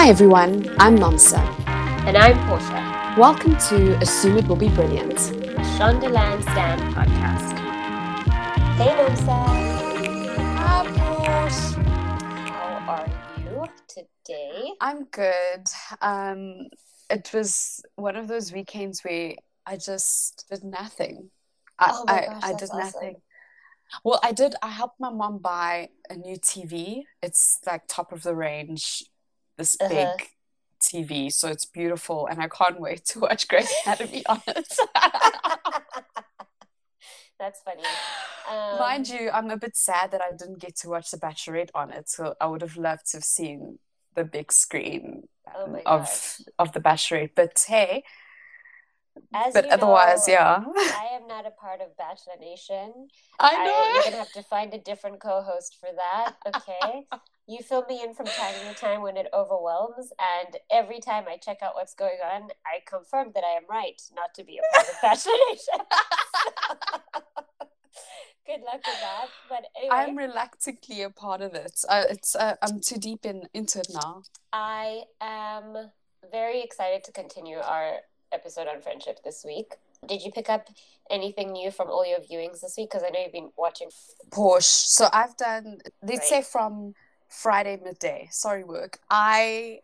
Hi everyone, I'm Nomsa. And I'm Portia. Welcome to Assume It Will Be Brilliant, a Shondaland Stand podcast. Hey Nomsa. Hi Portia. How are you today? I'm good. Um, it was one of those weekends where I just did nothing. I, oh my gosh, I that's did awesome. nothing. Well, I did. I helped my mom buy a new TV. It's like top of the range, this Uh-huh. big TV. So it's beautiful, and I can't wait to watch Grey's Anatomy on it. That's funny. Um, Mind you, I'm a bit sad that I didn't get to watch The Bachelorette on it. So I would have loved to have seen the big screen Oh of gosh. of The Bachelorette. But hey, As but otherwise, know, yeah. I am not a part of Bachelor Nation. I I, you're gonna have to find a different co-host for that. Okay. You fill me in from time to time when it overwhelms, and every time I check out what's going on, I confirm that I am right not to be a part of Bachelor Nation. Good luck with that. But anyway, I'm reluctantly a part of it. Uh, it's uh, I'm too deep in into it now. I am very excited to continue our episode on friendship this week. Did you pick up anything new from all your viewings this week? Because I know you've been watching. Portia. So I've done. Let's Right. say from Friday midday. Sorry, work. I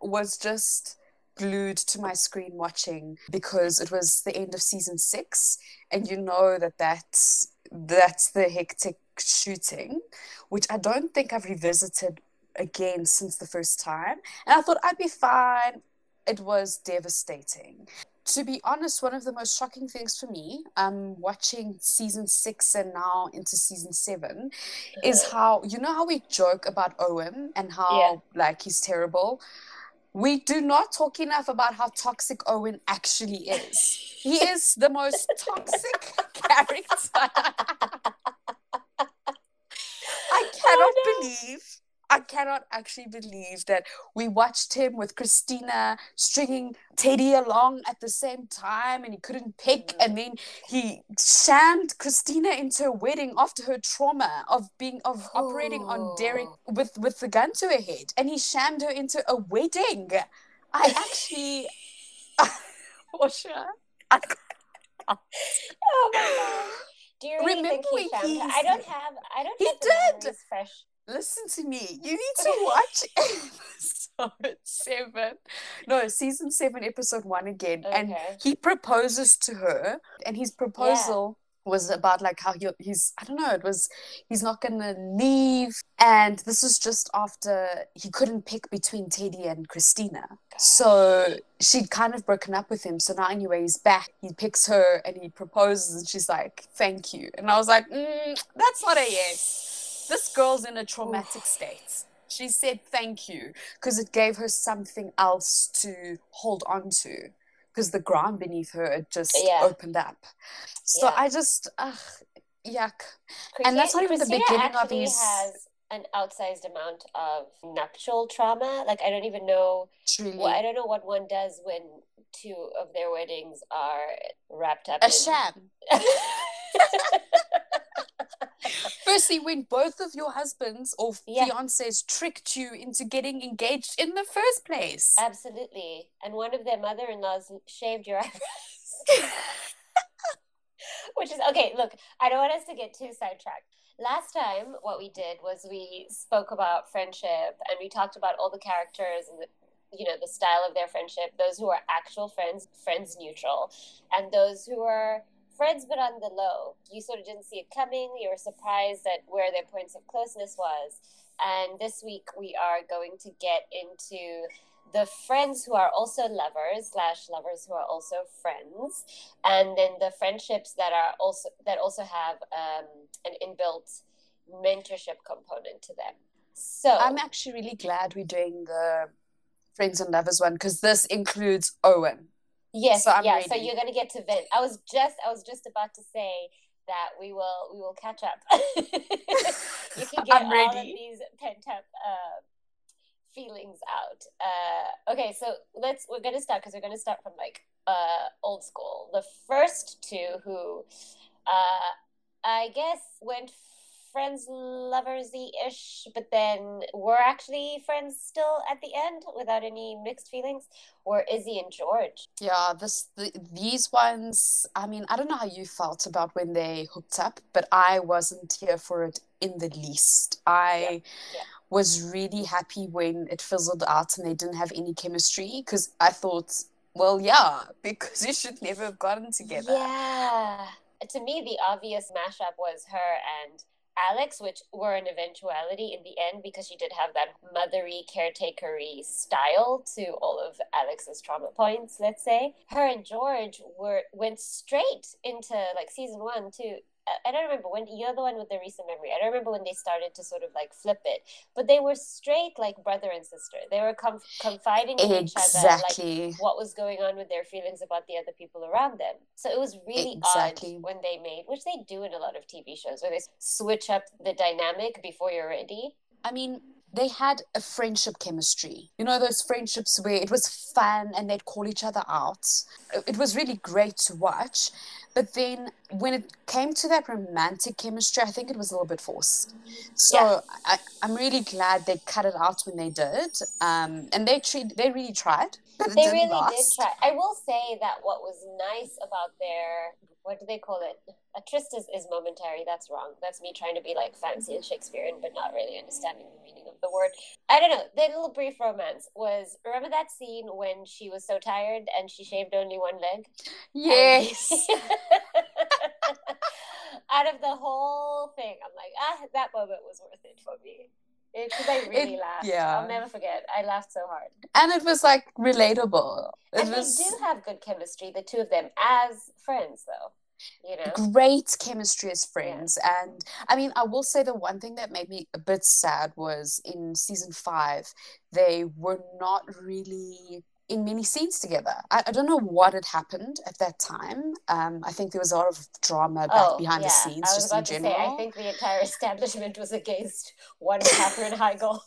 was just glued to my screen watching because it was the end of season six, and you know that that's that's the hectic shooting, which I don't think I've revisited again since the first time. And I thought I'd be fine. It was devastating. To be honest, one of the most shocking things for me, um, watching season six and now into season seven, is how you know how we joke about Owen and how Yeah. like he's terrible. We do not talk enough about how toxic Owen actually is. He is the most toxic character. I cannot Oh, no. believe, I cannot actually believe that we watched him with Cristina stringing Teddy along at the same time and he couldn't pick. Mhm. And then he shammed Cristina into a wedding after her trauma of being, of operating on Derek Oh. with, with the gun to her head. And he shammed her into a wedding. I actually, sure. I Oh my god! Do you really think he Remember he's- I don't have. I don't. He have did. Fresh. Listen to me. You need to watch episode seven. No, season seven, episode one again. And he proposes to her, and his proposal was about like how he, he's I don't know, it was he's not gonna leave. And this was just after he couldn't pick between Teddy and Cristina. So she'd kind of broken up with him. So now anyway, he's back. He picks her and he proposes, and she's like, "Thank you." And I was like, mm, "That's not a yes." This girl's in a traumatic state. She said thank you because it gave her something else to hold on to because the ground beneath her had just Yeah. opened up. So Yeah. I just, ugh, yuck. And that's not even the Cristina beginning of his- has an outsized amount of nuptial trauma. Like I don't even know. Truly. Well, I don't know what one does when two of their weddings are wrapped up in. a in sham. Firstly, when both of your husbands or Yeah. fiancés tricked you into getting engaged in the first place. Absolutely. And one of their mother in laws shaved your eyebrows. Which is okay. Look, I don't want us to get too sidetracked. Last time, what we did was we spoke about friendship and we talked about all the characters and the, you know the style of their friendship. Those who are actual friends, friends neutral, and those who are friends but on the low. You sort of didn't see it coming. You were surprised at where their points of closeness was. And this week we are going to get into the friends who are also lovers slash lovers who are also friends and then the friendships that are also that also have um, an inbuilt mentorship component to them so I'm actually really glad we're doing the Friends and Lovers one because this includes Owen. Yes so I'm yeah so you're going to get to vent i was just i was just about to say that we will we will catch up. You can get all of these pent up uh, feelings out. Uh, okay so let's we're to start because we're going to start from like uh, old school. The first two who uh, i guess went friends loversy ish, but then we're actually friends still at the end without any mixed feelings, or Izzy and George. Yeah, this the, these ones. I mean, I don't know how you felt about when they hooked up, but I wasn't here for it in the least. I. Yeah. Yeah was really happy when it fizzled out and they didn't have any chemistry because I thought, well, yeah, because you should never have gotten together. Yeah. To me, the obvious mashup was her and Alex, which were an eventuality in the end because she did have that mothery, caretakery style to all of Alex's trauma points, let's say. Her and George were went straight into like season one, two, I don't remember when you're the one with the recent memory. I don't remember when they started to sort of like flip it, but they were straight like brother and sister. They were com- confiding in exactly. each other, like what was going on with their feelings about the other people around them. So it was really exactly. odd when they made, which they do in a lot of TV shows, where they switch up the dynamic before you're ready. I mean, they had a friendship chemistry. You know, those friendships where it was fun and they'd call each other out. It was really great to watch. But then when it came to that romantic chemistry, I think it was a little bit forced. So yeah. I, am really glad they cut it out when they did. Um, and they treat, they really tried. They really last. did try. I will say that what was nice about their what do they call it? A tryst is, is momentary. That's wrong. That's me trying to be like fancy and Shakespearean, but not really understanding the meaning of the word. I don't know. The little brief romance was remember that scene when she was so tired and she shaved only one leg? Yes. out of the whole thing, I'm like, ah, that moment was worth it for me because I really it, laughed. Yeah, I'll never forget. I laughed so hard, and it was like relatable. It and was... they do have good chemistry, the two of them as friends, though. You know, great chemistry as friends, yeah. and I mean, I will say the one thing that made me a bit sad was in season five, they were not really in many scenes together. I, I, don't know what had happened at that time. Um, I think there was a lot of drama back oh, behind yeah. the scenes, I was about in general. To say, I think the entire establishment was against one Katherine Heigl.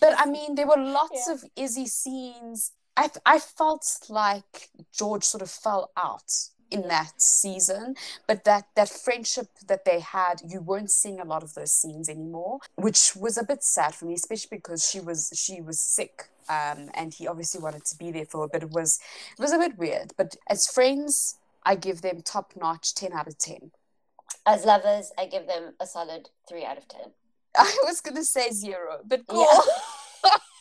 but I mean, there were lots yeah. of Izzy scenes. I I felt like George sort of fell out in that season but that that friendship that they had you weren't seeing a lot of those scenes anymore which was a bit sad for me especially because she was she was sick um, and he obviously wanted to be there for her but it was it was a bit weird. But as friends i give them top notch 10 out of 10 as lovers i give them a solid 3 out of 10 i was gonna say zero but cool. Yeah.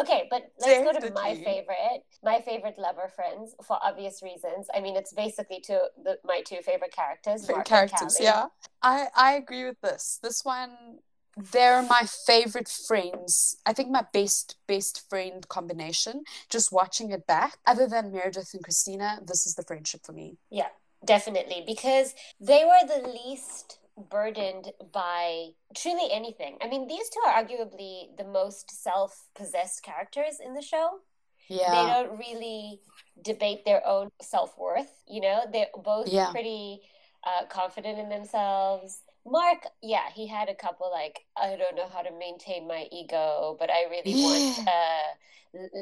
Okay, but let's go to my favorite, my favorite lover friends for obvious reasons. I mean, it's basically two the, my two favorite characters. Favorite characters, yeah. I I agree with this. This one, they're my favorite friends. I think my best best friend combination. Just watching it back, other than Meredith and Cristina, this is the friendship for me. Yeah, definitely, because they were the least burdened by truly anything. I mean, these two are arguably the most self possessed characters in the show. Yeah. They don't really debate their own self worth. You know, they're both yeah. pretty uh, confident in themselves. Mark, yeah, he had a couple like I don't know how to maintain my ego, but I really want uh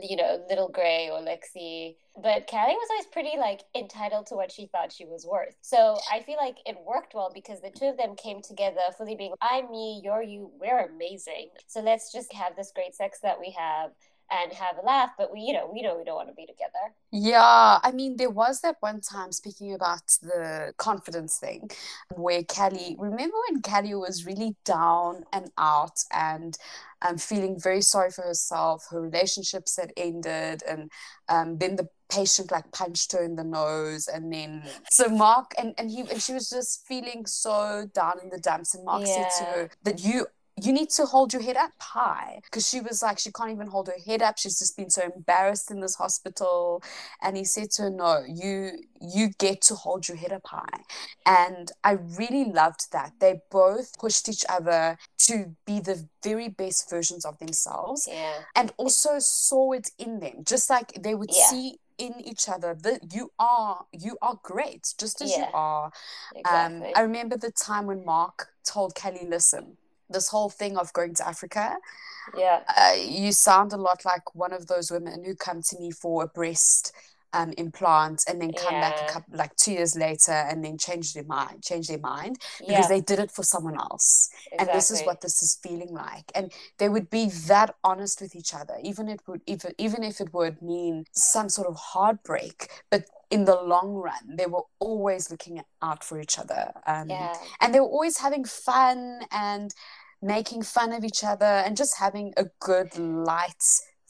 you know, Little Gray or Lexi. But Callie was always pretty like entitled to what she thought she was worth. So I feel like it worked well because the two of them came together fully being I'm me, you're you, we're amazing. So let's just have this great sex that we have and have a laugh but we you know we know we don't want to be together yeah i mean there was that one time speaking about the confidence thing where callie remember when callie was really down and out and um, feeling very sorry for herself her relationships had ended and um, then the patient like punched her in the nose and then so mark and, and he and she was just feeling so down in the dumps and mark yeah. said to her that you you need to hold your head up high because she was like she can't even hold her head up she's just been so embarrassed in this hospital and he said to her no you you get to hold your head up high and i really loved that they both pushed each other to be the very best versions of themselves yeah. and also saw it in them just like they would yeah. see in each other that you are you are great just as yeah. you are um, exactly. um i remember the time when mark told callie listen this whole thing of going to Africa. Yeah. Uh, you sound a lot like one of those women who come to me for a breast um, implant and then come back a couple like two years later and then change their mind change their mind Yeah, because they did it for someone else and this is what this is feeling like and they would be that honest with each other even it would even even if it would mean some sort of heartbreak but in the long run they were always looking out for each other um, Yeah, and they were always having fun and making fun of each other and just having a good light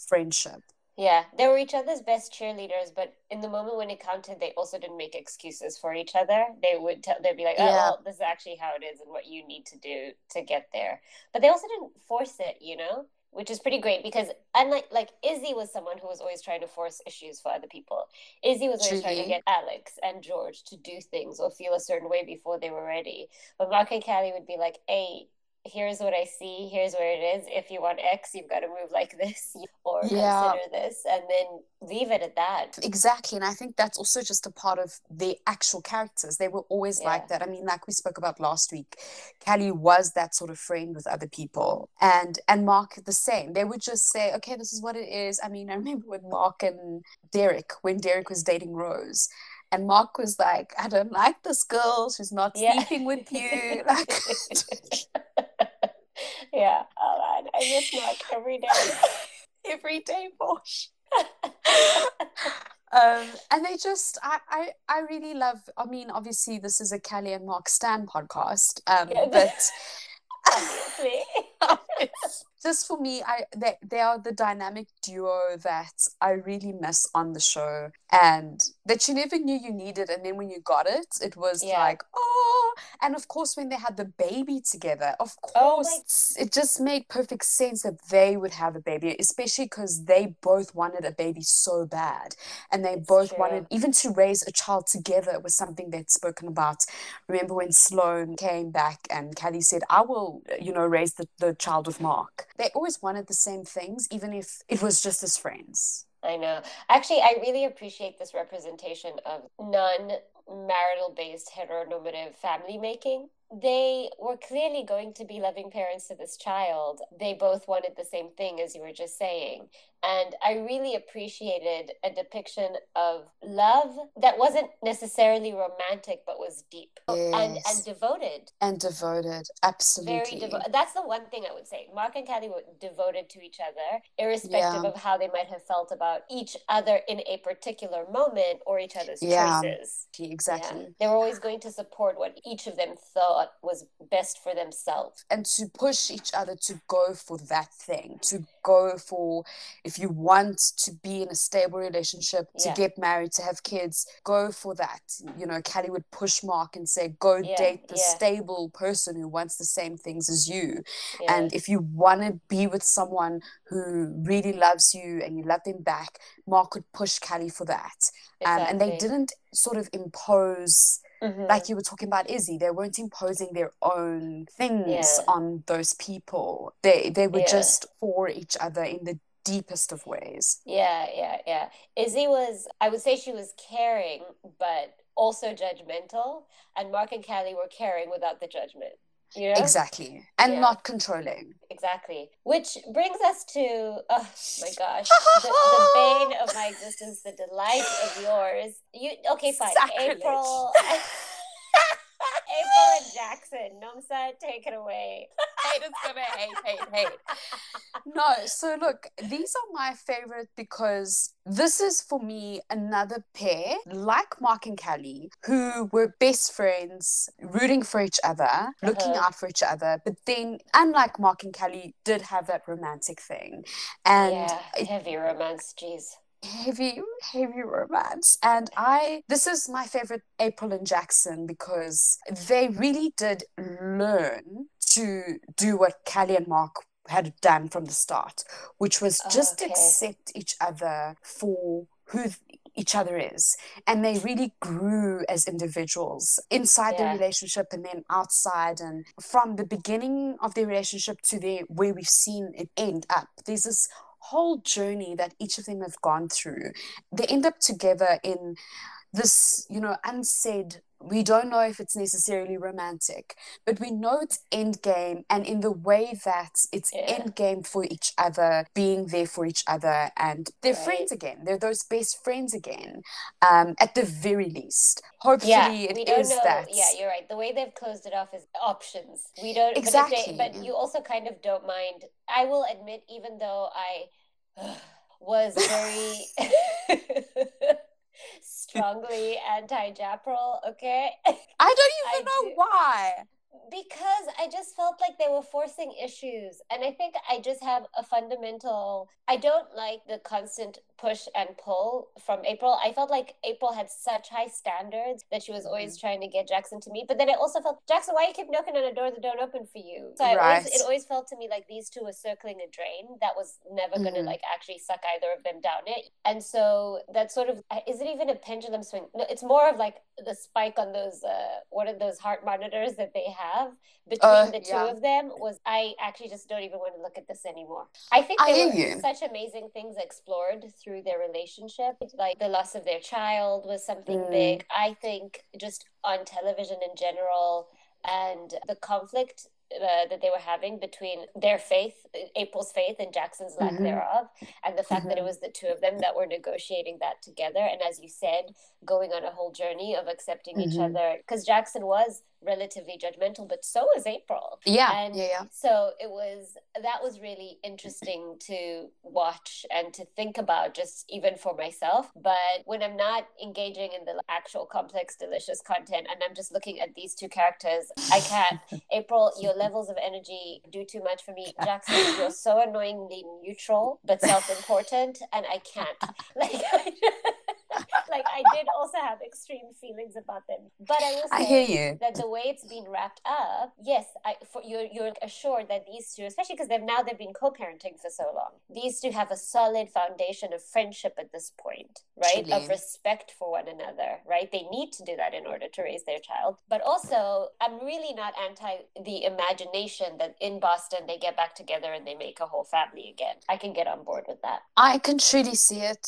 friendship yeah. They were each other's best cheerleaders, but in the moment when it counted, they also didn't make excuses for each other. They would tell, they'd be like, "Oh, Yeah. well, this is actually how it is, and what you need to do to get there." But they also didn't force it, you know, which is pretty great because unlike like Izzy was someone who was always trying to force issues for other people. Izzy was always trying to get Alex and George to do things or feel a certain way before they were ready. But Mark and Callie would be like, "Hey." Here's what I see. Here's where it is. If you want X, you've got to move like this, or Yeah. consider this, and then leave it at that. Exactly. And I think that's also just a part of the actual characters. They were always Yeah. like that. I mean, like we spoke about last week, Callie was that sort of friend with other people. And and Mark the same. They would just say, okay, this is what it is. I mean, I remember with Mark and Derek, when Derek was dating Rose. And Mark was like, I don't like this girl. She's not Yeah. sleeping with you. Like yeah. Oh man, I miss Mark every day. every day, Bosh. um, and they just I, I I really love I mean obviously this is a Callie and Mark Stan podcast um Yeah. but Obviously. Just for me I they, they are the dynamic duo that I really miss on the show and that you never knew you needed. And then when you got it it was Yeah. like oh and of course when they had the baby together of Oh course it just made perfect sense that they would have a baby especially because they both wanted a baby so bad. And they It's both true. wanted even to raise a child together was something they'd spoken about. Remember when sloan came back and Callie said i will you know raise the, the child with mark they always wanted the same things even if it was just as friends I know. Actually, I really appreciate this representation of non marital based heteronormative family making. They were clearly going to be loving parents to this child. They both wanted the same thing, as you were just saying. And I really appreciated a depiction of love that wasn't necessarily romantic, but was deep and, and devoted. and devoted absolutely Very devoted. That's the one thing I would say. Mark and Callie were devoted to each other, irrespective Yeah. of how they might have felt about each other in a particular moment or each other's Yeah. choices. exactly Yeah. They were always going to support what each of them thought was best for themselves. and to push each other to go for that thing to go for if you want to be in a stable relationship to Yeah. get married to have kids go for that you know Callie would push Mark and say go Yeah, date the yeah. stable person who wants the same things as you and if you want to be with someone who really loves you and you love them back Mark would push Callie for that um, and they didn't sort of impose Mhm. like you were talking about Izzy, they weren't imposing their own things Yeah. on those people. They they were Yeah. just for each other in the deepest of ways. Yeah, yeah, yeah. Izzy was, I would say she was caring, but also judgmental. And Mark and Callie were caring without the judgment. You know? Exactly. And Yeah. not controlling. Exactly. Which brings us to, oh my gosh, the, the bane of my existence, the delight of yours. You okay? Fine. Sacrilege. April. April and Jackson. Nomsa, take it away. hate is gonna hate, hate, hate. No, so look, these are my favorite because this is for me another pair like Mark and Callie who were best friends, rooting for each other, looking Uh-huh. out for each other. But then, unlike Mark and Callie, did have that romantic thing, and yeah, heavy romance. Jeez. Heavy heavy romance and i this is my favorite april and jackson because they really did learn to do what callie and mark had done from the start which was just Okay. accept each other for who th- each other is and they really grew as individuals inside Yeah. the relationship and then outside and from the beginning of their relationship to the where we've seen it end up there's this whole journey that each of them have gone through they end up together in this you know unsaid we don't know if it's necessarily romantic, but we know it's end game and in the way that it's Yeah. end game for each other, being there for each other, and they're Right. friends again. They're those best friends again, um, at the very least. Hopefully, yeah, it we don't is know. that. Yeah, you're right. The way they've closed it off is options. We don't Exactly. But, they, but you also kind of don't mind. I will admit, even though I was very strongly anti-Japril, okay, I don't even I know do. why. Because I just felt like they were forcing issues. And I think I just have a fundamental, I don't like the constant push and pull from April. I felt like April had such high standards that she was Mm-hmm. always trying to get Jackson to meet. But then I also felt, Jackson, why you keep knocking on a door that don't open for you? So I always, it always felt to me like these two were circling a drain that was never going to like actually suck either of them down it. And so that sort of, is it even a pendulum swing? No, it's more of like the spike on those, uh, what are those heart monitors that they have between Uh, the two yeah. of them was I actually just don't even want to look at this anymore. I think there hear were you. such amazing things explored through their relationship. Like the loss of their child was something Mm. big. I think just on television in general and the conflict uh, that they were having between their faith, April's faith, and Jackson's lack Mhm. thereof, and the fact that it Mhm. was the two of them that were negotiating that together. And as you said, going on a whole journey of accepting each Mhm. other, because Jackson was relatively judgmental, but so is April. Yeah, And yeah, yeah. so it was that was really interesting to watch and to think about just even for myself but when i'm not engaging in the actual complex delicious content and i'm just looking at these two characters i can't april your levels of energy do too much for me jackson you're so annoyingly neutral but self-important and i can't like like i did also have extreme feelings about them but i will say I hear you. that the way it's been wrapped up, yes, I for you're you're assured that these two, especially because they've now they've been co-parenting for so long, these two have a solid foundation of friendship at this point, right? Of respect for one another, right? They need to do that in order to raise their child. But also, I'm really not anti the imagination that in Boston they get back together and they make a whole family again. I can get on board with that. I can truly see it.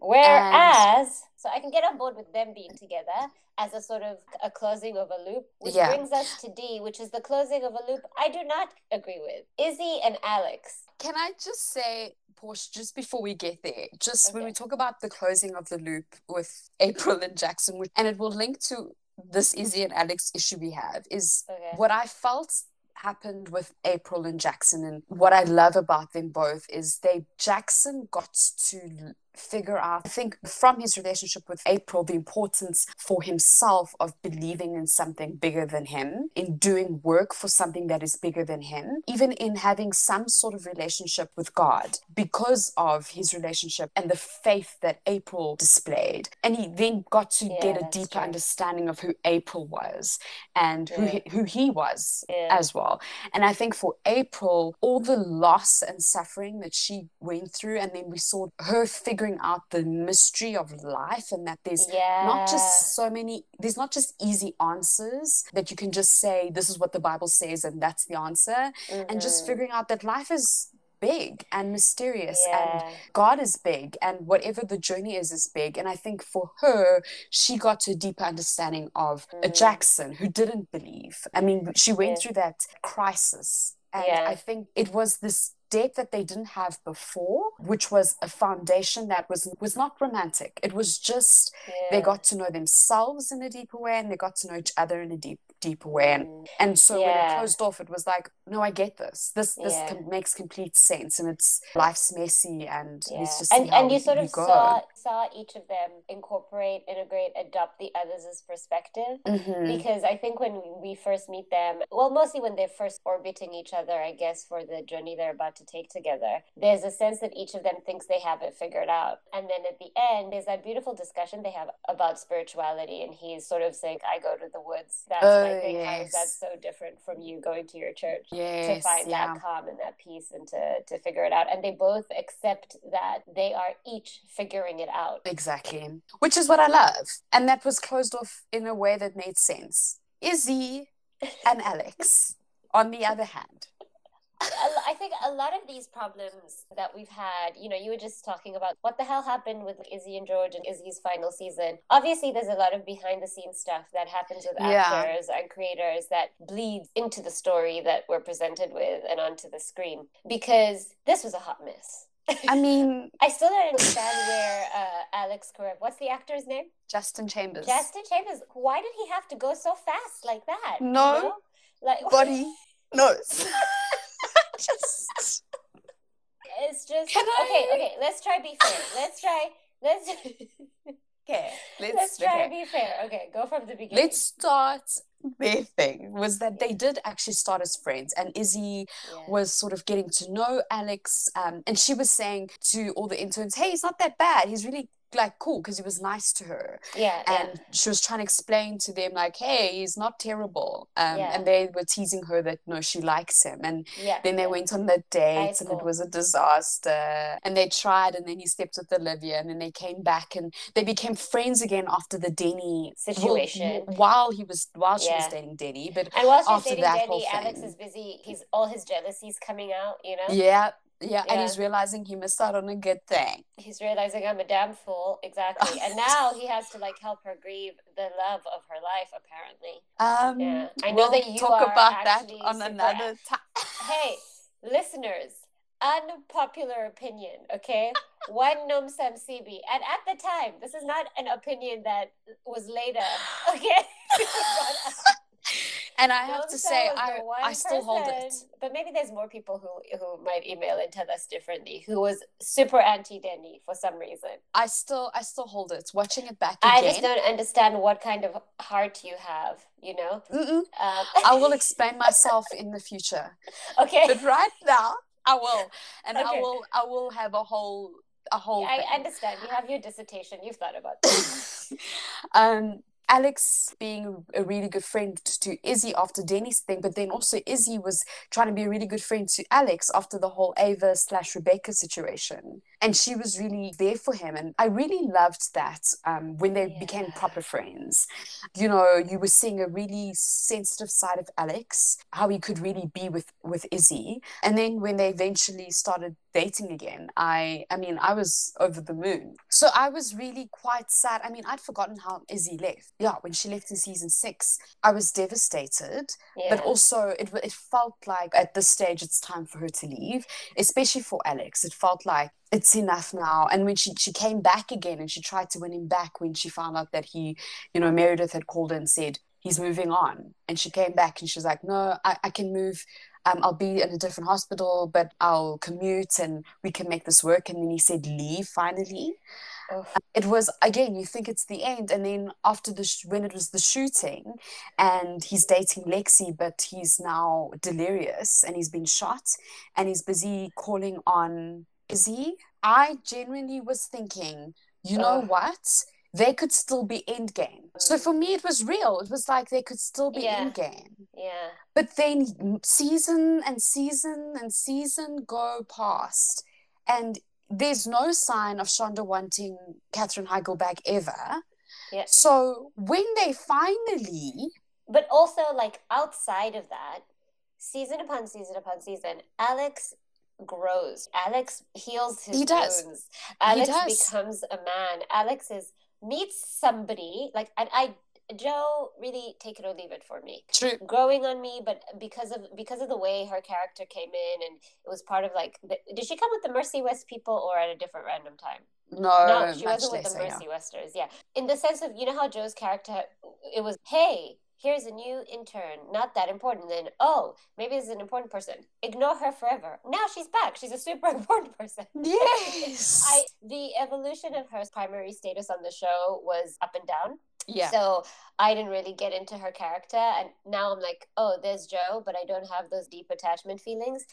Whereas, so I can get on board with them being together as a sort of a closing of a loop, which Yeah. brings us to D, which is the closing of a loop I do not agree with. Izzy and Alex. Can I just say, Portia, just before we get there, just when we talk about the closing of the loop with April and Jackson, which- and it will link to this Izzy and Alex issue we have, is Okay. what I felt happened with April and Jackson, and what I love about them both is they Jackson got to figure out, I think, from his relationship with April, the importance for himself of believing in something bigger than him, in doing work for something that is bigger than him, even in having some sort of relationship with God because of his relationship and the faith that April displayed. And he then got to Yeah, get a deeper true. understanding of who April was and who he, who he was Yeah. as well. And I think for April, all the loss and suffering that she went through, and then we saw her figuring out the mystery of life and that there's yeah. not just so many, there's not just easy answers that you can just say, this is what the Bible says, and that's the answer. And just Mhm. figuring out that life is big and mysterious and. God is big and whatever the journey is is big. And I think for her, she got to a deeper understanding of a Mm. Jackson who didn't believe. I mean, she went Yeah. through that crisis. And Yeah. I think it was this depth that they didn't have before, which was a foundation that was was not romantic. It was just they got to know themselves in a deeper way and they got to know each other in a deep deeper way. And Mm. and so when it closed off, it was like, no, I get this. This this Yeah. com- makes complete sense, and it's life's messy, and Yeah. and and you sort of saw saw each of them incorporate, integrate, adopt the others' perspective. Mhm. Because I think when we first meet them, well, mostly when they're first orbiting each other, I guess, for the journey they're about to take together, there's a sense that each of them thinks they have it figured out. And then at the end, there's that beautiful discussion they have about spirituality. And he's sort of saying, I go to the woods. That's my Oh, thing. Is that yes. so different from you going to your church? to find yeah, that calm and that peace and to, to figure it out. And they both accept that they are each figuring it out. exactly. Which is what I love, and that was closed off in a way that made sense. Izzy and Alex, on the other hand, I, think a lot of these problems that we've had, you know, you were just talking about what the hell happened with Izzy and George and Izzy's final season. Obviously, there's a lot of behind the scenes stuff that happens with actors and creators that bleeds into the story that we're presented with and onto the screen because this was a hot mess. I mean, I still don't understand where uh, Alex Karev. What's the actor's name? Justin Chambers. Justin Chambers. Why did he have to go so fast like that? No, you know? like body knows. just. It's just Can okay. I... Okay, let's try be fair. Let's try. Let's. Okay, let's, let's try okay. be fair. Okay, go from the beginning. Let's start their thing was that they did actually start as friends and izzy yeah. was sort of getting to know alex um, and she was saying to all the interns hey he's not that bad he's really like cool because he was nice to her. Yeah. And yeah. she was trying to explain to them like, hey, he's not terrible. Um, yeah. and they were teasing her that no, she likes him. And yeah. then they went on the date and it was a disaster. And they tried and then he slept with Olivia and then they came back and they became friends again after the Denny situation. Well, while he was while she was dating Denny. But and while she's dating Denny, Alex is busy. He's all his jealousies coming out, you know? Yeah. Yeah, yeah, and he's realizing he missed out on a good thing. He's realizing I'm a damn fool, exactly. and now he has to like help her grieve the love of her life, apparently. Um, yeah. I know we'll that you talk about that on another time. hey, listeners, unpopular opinion, okay? One Nom Sam CB. And at the time, this is not an opinion that was later, okay? and I have to say, I, I still person, hold it. But maybe there's more people who, who might email and tell us differently, who was super anti Denny for some reason. I still I still hold it. Watching it back again. I just don't understand what kind of heart you have, you know? Um, I will explain myself in the future. Okay. But right now, I will. And okay. I will I will have a whole a whole yeah, I understand. You have your dissertation. You've thought about this. um Alex being a really good friend to Izzy after Denny's thing, but then also Izzy was trying to be a really good friend to Alex after the whole Ava slash Rebecca situation. And she was really there for him. And I really loved that um, when they yeah. became proper friends. You know, you were seeing a really sensitive side of Alex, how he could really be with, with Izzy. And then when they eventually started dating again, I I mean, I was over the moon. So I was really quite sad. I mean, I'd forgotten how Izzy left yeah, when she left in season six, I was devastated. Yeah. But also, it it felt like at this stage it's time for her to leave, especially for Alex. It felt like it's enough now. And when she she came back again and she tried to win him back when she found out that he, you know, Meredith had called and said he's moving on, and she came back and she was like, no, I, I can move. Um, I'll be in a different hospital, but I'll commute and we can make this work. And then he said, leave finally. It was again, you think it's the end, and then after the sh- when it was the shooting, and he's dating Lexi, but he's now delirious and he's been shot, and he's busy calling on Is he? I genuinely was thinking, you know what? They could still be endgame. So mm. for me, it was real. It was like they could still be yeah. endgame. Yeah. But then season and season and season go past, and there's no sign of Shonda wanting Katherine Heigl back ever. Yeah. So when they finally. But also, like, outside of that, season upon season upon season, Alex grows. Alex heals his he does. wounds. Alex becomes a man. Alex is meets somebody like and I Jo really take it or leave it for me. True. Growing on me, but because of because of the way her character came in, and it was part of like, the, did she come with the Mercy West people or at a different random time? No, no, she wasn't with the Mercy yeah. Westers. Yeah, in the sense of you know how Jo's character, it was hey. Here's a new intern, not that important. Then, oh, maybe this is an important person. Ignore her forever. Now she's back. She's a super important person. Yes. I the evolution of her primary status on the show was up and down yeah. So I didn't really get into her character. And now I'm like, oh, there's Jo, but I don't have those deep attachment feelings.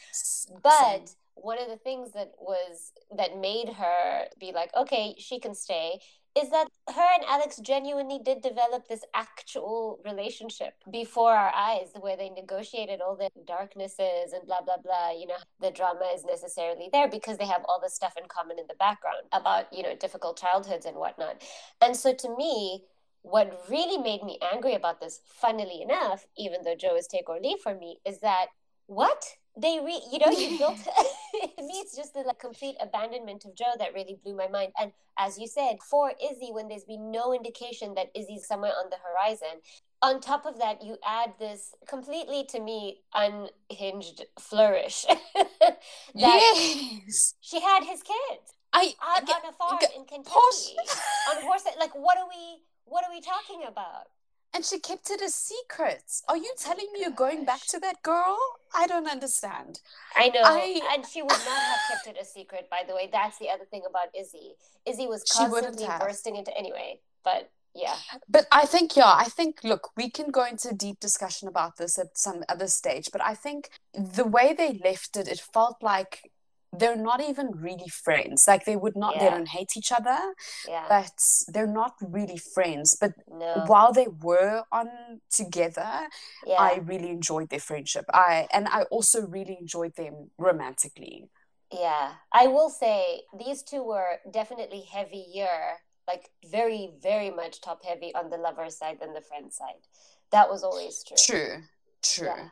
But one of the things that was that made her be like, okay, she can stay is that her and Alex genuinely did develop this actual relationship before our eyes where they negotiated all the darknesses and blah blah blah you know the drama is necessarily there because they have all this stuff in common in the background about you know difficult childhoods and whatnot and so to me what really made me angry about this, funnily enough, even though Jo is take or leave for me, is that what? they re you know you built me it's just the like complete abandonment of jo that really blew my mind and as you said for izzy when there's been no indication that izzy's somewhere on the horizon on top of that you add this completely to me unhinged flourish that yes she had his kids i on, get, on a farm get- in kentucky horse- on horse like what are we what are we talking about and she kept it a secret are you oh telling me you're going back to that girl i don't understand I know, I- and she would not have kept it a secret. By the way, that's the other thing about Izzy. Izzy was constantly bursting into anyway. But yeah, But I think, yeah, I think, look, we can go into a deep discussion about this at some other stage. But I think the way they left it, it felt like they're not even really friends. Like they would not, they don't hate each other, yeah, but they're not really friends. But no, while they were on together, yeah, I really enjoyed their friendship. I and I also really enjoyed them romantically. yeah. I will say these two were definitely heavier, like very, very much top heavy on the lover side than the friend side. That was always true. True, true.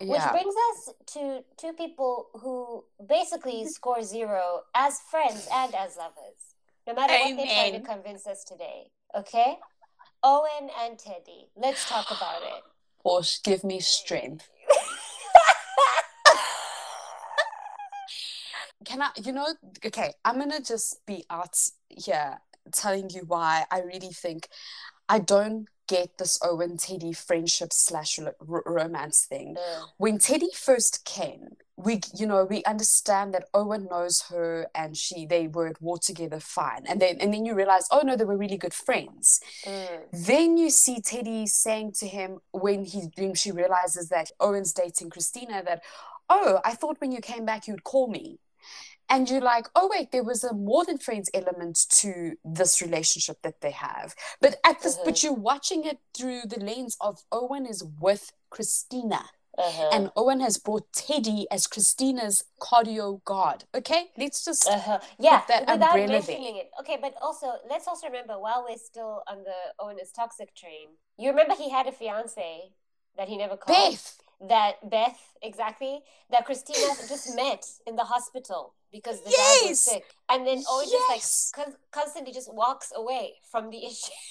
Yeah. Which brings us to two people who basically mm-hmm. score zero as friends and as lovers, no matter what they try to convince us today. Okay? Owen and Teddy. Let's talk about it. Or give me strength. Can I, you know, okay, I'm gonna just be out here telling you why I really think I don't get this Owen Teddy friendship slash ro- ro- romance thing. Ugh. When Teddy first came, we, you know, we understand that Owen knows her and she, they were at war together fine. And then, and then you realize, oh no, they were really good friends. Mm. Then you see Teddy saying to him when he when she realizes that Owen's dating Cristina that, oh, I thought when you came back you'd call me. And you're like, oh wait, there was a more than friends element to this relationship that they have. But at this, but Mhm. you're watching it through the lens of Owen is with Cristina. Uh-huh. And Owen has brought Teddy as Cristina's cardio god. Okay, let's just Uh-huh. Yeah, that without mentioning it. Okay, but also let's also remember while we're still on the Owen is toxic train, you remember he had a fiance that he never called. Beth. That Beth, exactly, that Cristina just met in the hospital because the dad was sick, and then Owen Yes! just like con- constantly just walks away from the issue.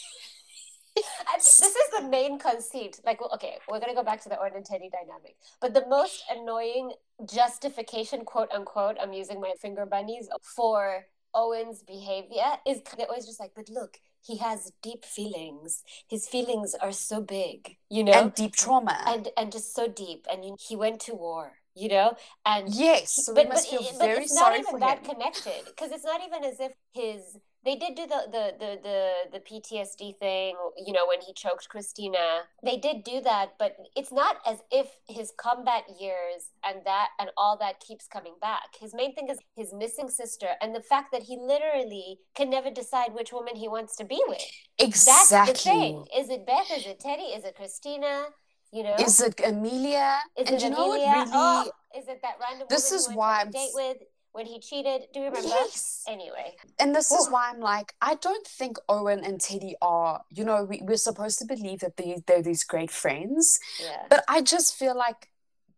This is the main conceit. Like, okay, we're gonna go back to the Owen and Teddy dynamic, but the most annoying justification, quote unquote, I'm using my finger bunnies for Owen's behavior is they're always just like, but look, he has deep feelings. His feelings are so big, you know, and deep trauma. and and just so deep. And he went to war, you know, and yes, so feel it- very it's sorry not even for that him. connected because it's not even as if his they did do the, the the the the PTSD thing, you know, when he choked Cristina. They did do that, but it's not as if his combat years and that and all that keeps coming back. His main thing is his missing sister and the fact that he literally can never decide which woman he wants to be with. That's Exactly. the thing. Is it Beth? Is it Teddy? Is it Cristina? You know? Is it Amelia? Is and it Amelia? really? Oh, is it that random This woman is why I'm date with when he cheated? Do you remember? Yes. Anyway. And this is why I'm like, I don't think Owen and Teddy are, you know, we, we're supposed to believe that they, they're these great friends. Yeah. But I just feel like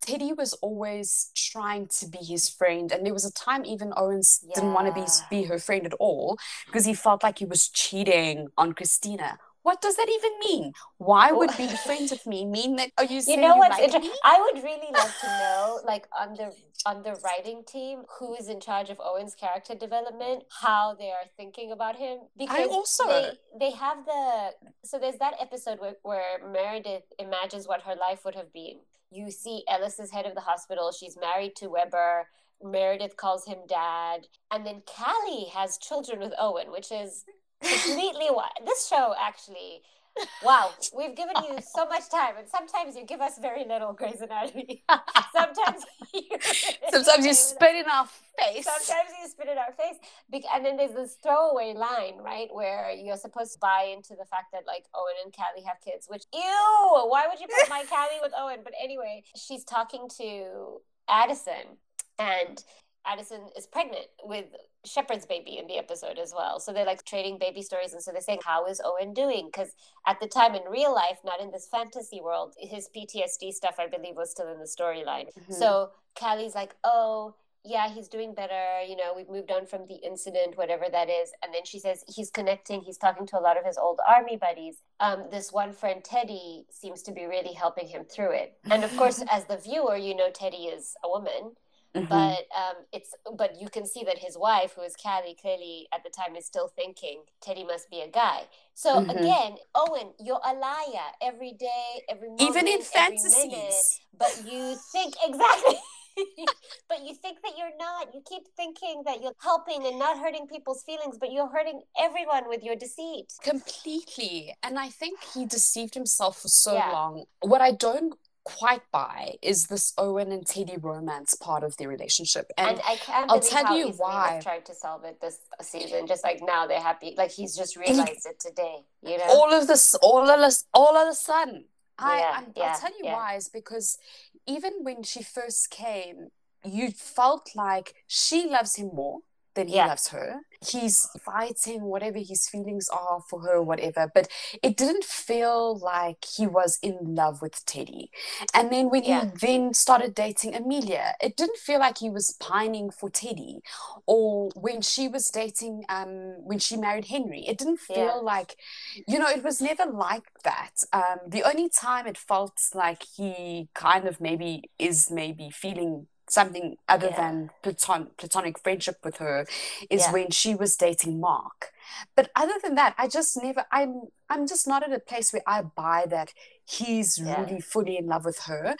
Teddy was always trying to be his friend. And there was a time even Owen s- didn't want to be, be her friend at all because he felt like he was cheating on Cristina. What does that even mean? Why would being friends with me mean that? Are you You know what's like interesting? I would really love to know, like on the on the writing team, who is in charge of Owen's character development, how they are thinking about him. Because also- they they have the so there's that episode where, where Meredith imagines what her life would have been. You see Ellis is head of the hospital. She's married to Weber. Meredith calls him dad, and then Callie has children with Owen, which is completely what this show actually. Wow, we've given you so much time, and sometimes you give us very little, Grey's Anatomy. Sometimes you Sometimes you spit in our face. Sometimes you spit in our face, and then there's this throwaway line, right, where you're supposed to buy into the fact that like Owen and Callie have kids. Which, ew, why would you put my Callie with Owen? But anyway, she's talking to Addison, and Addison is pregnant with Shepherd's baby in the episode as well. So they're like trading baby stories, and so they're saying, "How is Owen doing?" Because at the time in real life, not in this fantasy world, his PTSD stuff, I believe, was still in the storyline. Mhm. So Callie's like, oh, yeah, he's doing better. You know, we've moved on from the incident, whatever that is. And then she says he's connecting, he's talking to a lot of his old army buddies. Um, this one friend, Teddy, seems to be really helping him through it. And of course, as the viewer, you know Teddy is a woman. Mm-hmm. But um, it's but you can see that his wife, who is Callie, clearly at the time is still thinking Teddy must be a guy. So mm-hmm. again, Owen, you're a liar every day, every moment, even in fantasies. Minute, but you think exactly. but you think that you're not. You keep thinking that you're helping and not hurting people's feelings, but you're hurting everyone with your deceit. Completely. And I think he deceived himself for so yeah. long. What I don't quite buy is this Owen and Teddy romance part of their relationship. And, and I can't I'll tell you why. They've tried to solve it this season, just like now they're happy. Like he's just realized it today. You know, all of this, all of this, all of a sudden. I, yeah, yeah, I'll tell you yeah. why is because even when she first came, you felt like she loves him more than he yeah. loves her. He's fighting whatever his feelings are for her, whatever. But it didn't feel like he was in love with Teddy. And then when yeah. he then started dating Amelia, it didn't feel like he was pining for Teddy. Or when she was dating, um, when she married Henry, it didn't feel yeah. like, you know, it was never like that. Um, the only time it felt like he kind of maybe is maybe feeling something other yeah. than platon- platonic friendship with her is yeah. when she was dating Mark. But other than that, I just never I'm I'm just not at a place where I buy that he's yeah. really fully in love with her.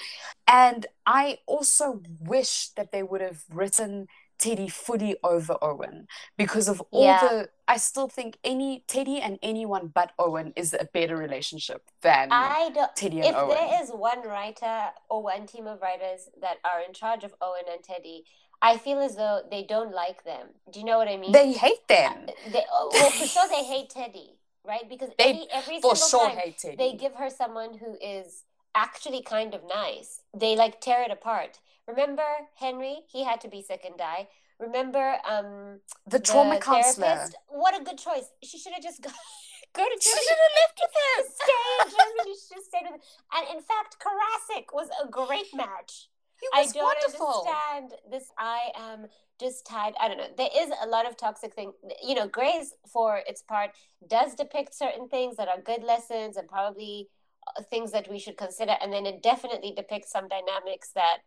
And I also wish that they would have written Teddy fully over Owen because of all yeah. the. I still think any Teddy and anyone but Owen is a better relationship than I don't, Teddy and if Owen. If there is one writer or one team of writers that are in charge of Owen and Teddy, I feel as though they don't like them. Do you know what I mean? They hate them. Uh, they, oh, well, for sure they hate Teddy, right? Because they every, single sure time they give her someone who is actually kind of nice. They like tear it apart. Remember Henry? He had to be sick and die. Remember um the trauma the counselor. Therapist? What a good choice. She should have just gone. go to Germany. She should have left with him. Stay in Germany. She should have stayed with him. And in fact, Koracick was a great match. I don't wonderful. understand this. I am just tied. I don't know. There is a lot of toxic thing. You know, Grey's, for its part does depict certain things that are good lessons and probably uh, things that we should consider, and then it definitely depicts some dynamics that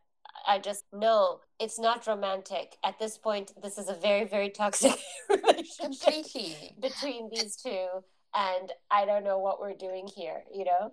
I just know it's not romantic. At this point, this is a very, very toxic relationship Completely. between these two. And I don't know what we're doing here, you know?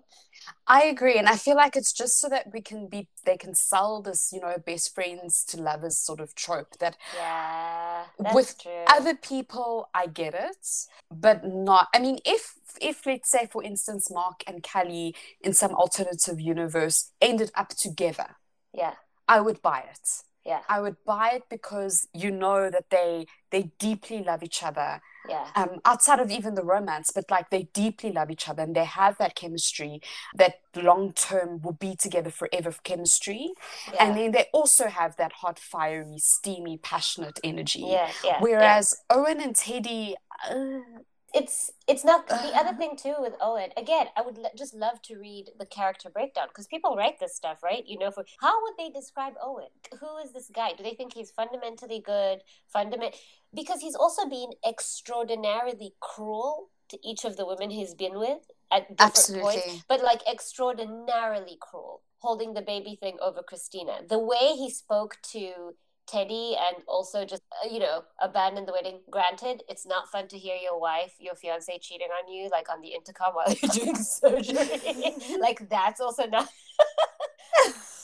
I agree. And I feel like it's just so that we can be, they can sell this, you know, best friends to lovers sort of trope that. Yeah. with true. other people, I get it, but not. I mean, if if let's say for instance mark and callie in some alternative universe ended up together yeah I would buy it. Yeah. I would buy it because you know that they they deeply love each other. Yeah. Um, outside of even the romance, but like they deeply love each other and they have that chemistry that long term will be together forever chemistry. Yeah. And then they also have that hot, fiery, steamy, passionate energy. Yeah. yeah Whereas yeah. Owen and Teddy, uh, it's it's not the other thing too with Owen. Again, I would just love to read the character breakdown because people write this stuff, right? You know, for how would they describe Owen? Who is this guy? Do they think he's fundamentally good? Fundament because he's also been extraordinarily cruel to each of the women he's been with at different Absolutely. points, but like extraordinarily cruel, holding the baby thing over Cristina. The way he spoke to Teddy and also just, uh, you know, abandon the wedding. Granted, it's not fun to hear your wife, your fiance cheating on you, like on the intercom while you're doing surgery. like, that's also not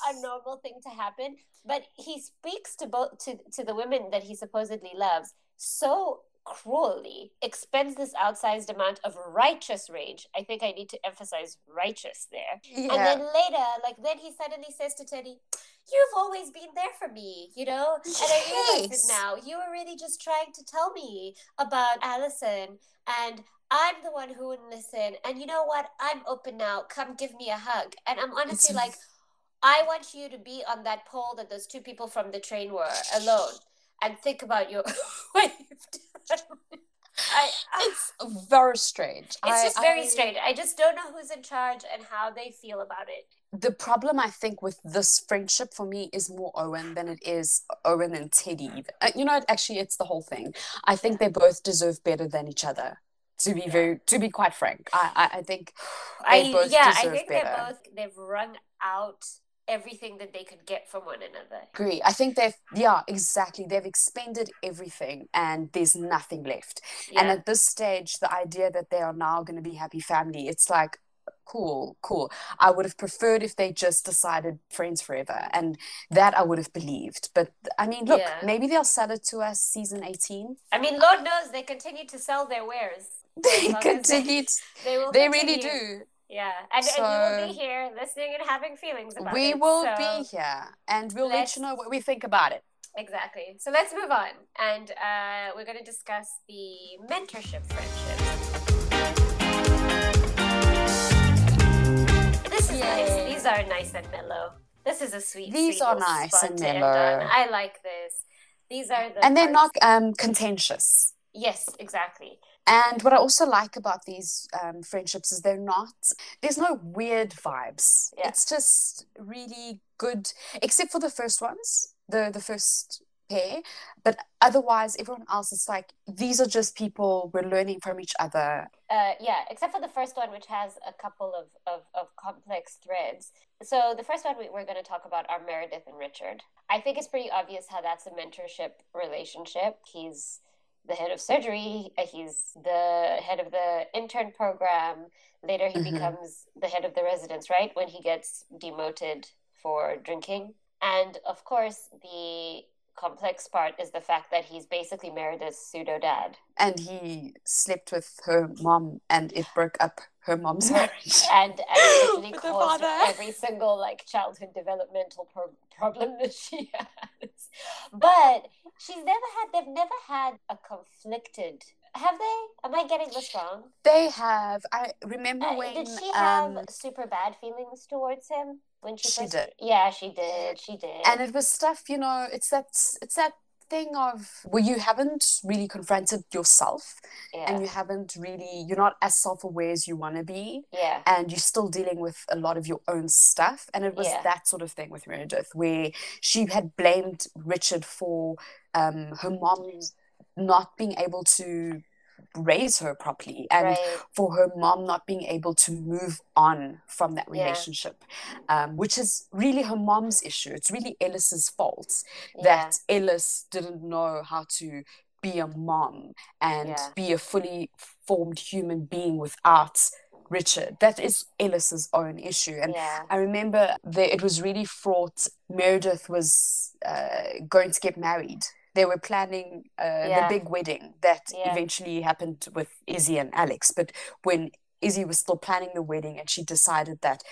a normal thing to happen. But he speaks to both to, to the women that he supposedly loves so cruelly expends this outsized amount of righteous rage. I think I need to emphasize righteous there. Yeah. And then later, like then he suddenly says to Teddy, You've always been there for me, you know? And I realize it now. You were really just trying to tell me about Allison and I'm the one who wouldn't listen. And you know what? I'm open now. Come give me a hug. And I'm honestly like, I want you to be on that pole that those two people from the train were alone and think about your what you've done. I, it's very strange. It's I, just very I, strange. I just don't know who's in charge and how they feel about it. The problem I think with this friendship for me is more Owen than it is Owen and Teddy. Uh, you know, actually, it's the whole thing. I think they both deserve better than each other. To be Yeah. very, to be quite frank, I, I, I think they I both yeah, I think better. they're both they've wrung out everything that they could get from one another. agree. I think they've, yeah, exactly. They've expended everything, and there's nothing left. Yeah. And at this stage, the idea that they are now going to be happy family, it's like, cool, cool. I would have preferred if they just decided friends forever, and that I would have believed. But I mean, look, Yeah. maybe they'll sell it to us season 18. I mean, Lord knows they continue to sell their wares. They they- continue. They will. They really do. Yeah, and, and we will be here listening and having feelings about We it. We will so- be here, and we'll let you know what we think about it. Exactly. So let's move on, and uh, we're going to discuss the mentorship friendships. This is nice. These are nice and mellow. This is a sweet. These sweet are nice and mellow. I like this. These are the And they're not um, contentious. Yes, exactly. And what I also like about these um, friendships is they're not, there's no weird vibes. Yeah. It's just really good, except for the first ones, the, the first pair. But otherwise, everyone else, it's like, these are just people, we're learning from each other. Uh, yeah, except for the first one, which has a couple of, of, of complex threads. So the first one we, we're going to talk about are Meredith and Richard. I think it's pretty obvious how that's a mentorship relationship. He's the head of surgery. uh, He's the head of the intern program. Later, he Mhm. becomes the head of the residence, right? When he gets demoted for drinking. And of course, the complex part is the fact that he's basically married Meredith's pseudo dad. And he slept with her mom and it broke up her mom's marriage. and, and literally caused every single like childhood developmental pro- problem that she has. But she's never had. They've never had a conflicted. Have they? Am I getting this wrong? They have, I remember Uh, when. did she have um, super bad feelings towards him when she, She first? did. Yeah, she did. She did. and it was stuff you know it's that it's that thing of where you haven't really confronted yourself yeah, and you haven't really you're not as self-aware as you want to be yeah, and you're still dealing with a lot of your own stuff and it was Yeah. that sort of thing with meredith where she had blamed richard for um, her mom not being able to raise her properly and right. for her mom not being able to move on from that Yeah. relationship, um, which is really her mom's issue. It's really Ellis's fault Yeah, that Ellis didn't know how to be a mom and Yeah. be a fully formed human being without Richard. That is Ellis's own issue. And yeah, I remember that it was really fraught. Meredith was uh, going to get married. They were planning uh, Yeah. the big wedding that Yeah. eventually happened with Izzy and Alex. But when Izzy was still planning the wedding and she decided that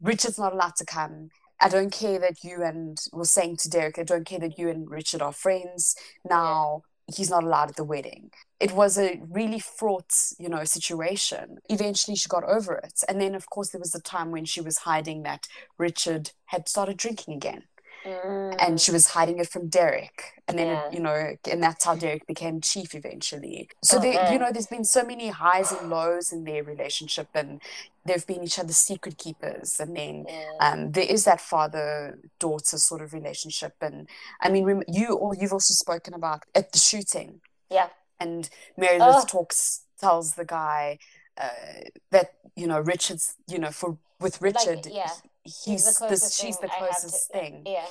Richard's not allowed to come, I don't care that you and was saying to Derek, I don't care that you and Richard are friends. Now he's not allowed at the wedding. It was a really fraught, you know, situation. Eventually she got over it. And then of course there was the time when she was hiding that Richard had started drinking again. Mm, And she was hiding it from Derek. And then, Yeah. it, you know, and that's how Derek became chief eventually. So, Oh, they, you know, there's been so many highs and lows in their relationship, and they've been each other's secret keepers. And then yeah, um, there is that father daughter sort of relationship. And I mean, rem- you or you've also spoken about at the shooting, yeah, and Meredith Ugh. talks, tells the guy uh, that, you know, Richard's, you know, for with Richard, yeah, he's, the closest she's the thing closest to- thing yeah.